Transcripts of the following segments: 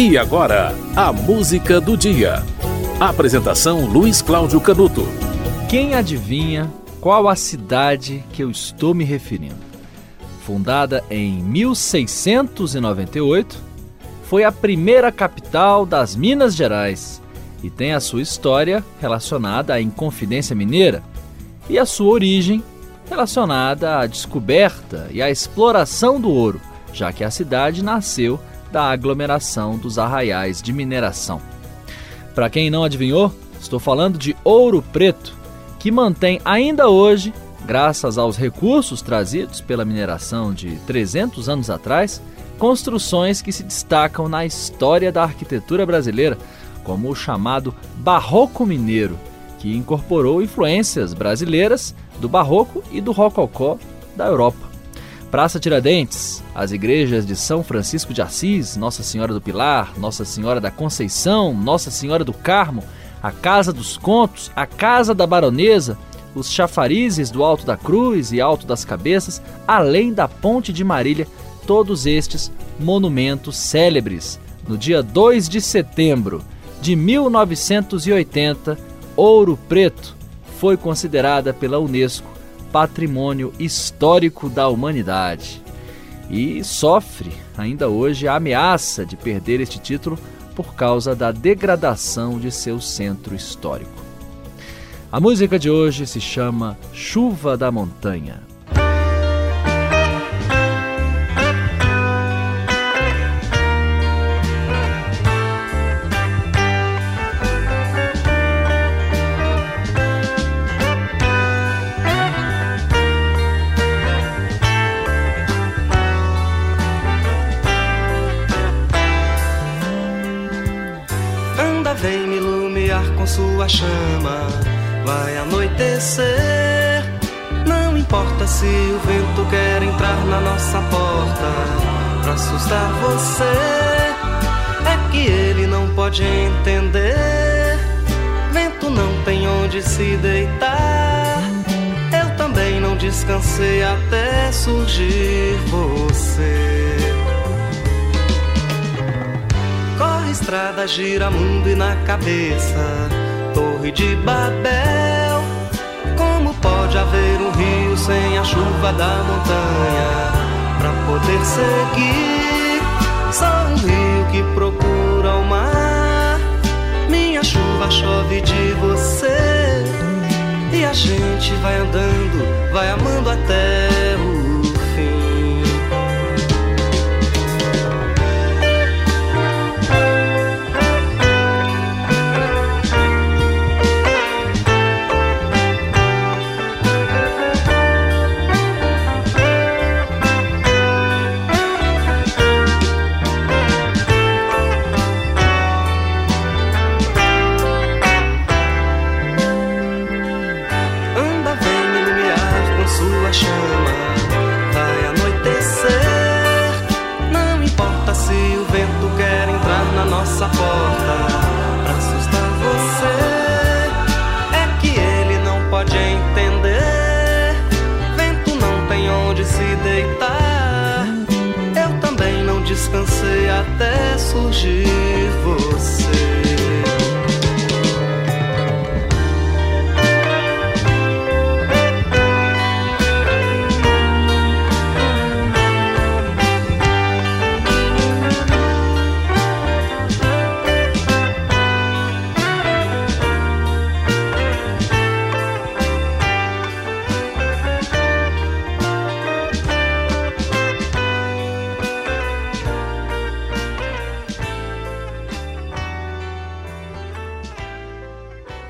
E agora, a música do dia. Apresentação Luiz Cláudio Canuto. Quem adivinha qual a cidade que eu estou me referindo? Fundada em 1698, foi a primeira capital das Minas Gerais e tem a sua história relacionada à Inconfidência Mineira e a sua origem relacionada à descoberta e à exploração do ouro, já que a cidade nasceu da aglomeração dos arraiais de mineração. Para quem não adivinhou, estou falando de Ouro Preto, que mantém ainda hoje, graças aos recursos trazidos pela mineração de 300 anos atrás, construções que se destacam na história da arquitetura brasileira, como o chamado Barroco Mineiro, que incorporou influências brasileiras do Barroco e do Rococó da Europa. Praça Tiradentes, as igrejas de São Francisco de Assis, Nossa Senhora do Pilar, Nossa Senhora da Conceição, Nossa Senhora do Carmo, a Casa dos Contos, a Casa da Baronesa, os chafarizes do Alto da Cruz e Alto das Cabeças, além da Ponte de Marília, todos estes monumentos célebres. No dia 2 de setembro de 1980, Ouro Preto foi considerada pela Unesco patrimônio histórico da humanidade e sofre ainda hoje a ameaça de perder este título por causa da degradação de seu centro histórico. A música de hoje se chama Chuva da Montanha. Vem me iluminar com sua chama. Vai anoitecer, não importa se o vento quer entrar na nossa porta pra assustar você. É que ele não pode entender. Vento não tem onde se deitar. Eu também não descansei até surgir você. Estrada gira mundo e na cabeça. Torre de Babel Como pode haver um rio sem a chuva da montanha? Pra poder seguir Só um rio que procura o mar. Minha chuva chove de você E a gente vai andando, vai amando até nossa porta pra assustar você. É que ele não pode entender. Vento não tem onde se deitar. Eu também não descansei até surgir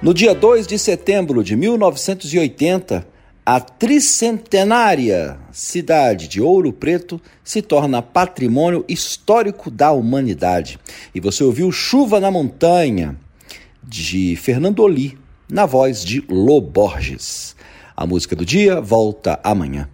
No dia 2 de setembro de 1980, a tricentenária cidade de Ouro Preto se torna patrimônio histórico da humanidade. E você ouviu Chuva na Montanha, de Fernando Oli, na voz de Lô Borges. A música do dia volta amanhã.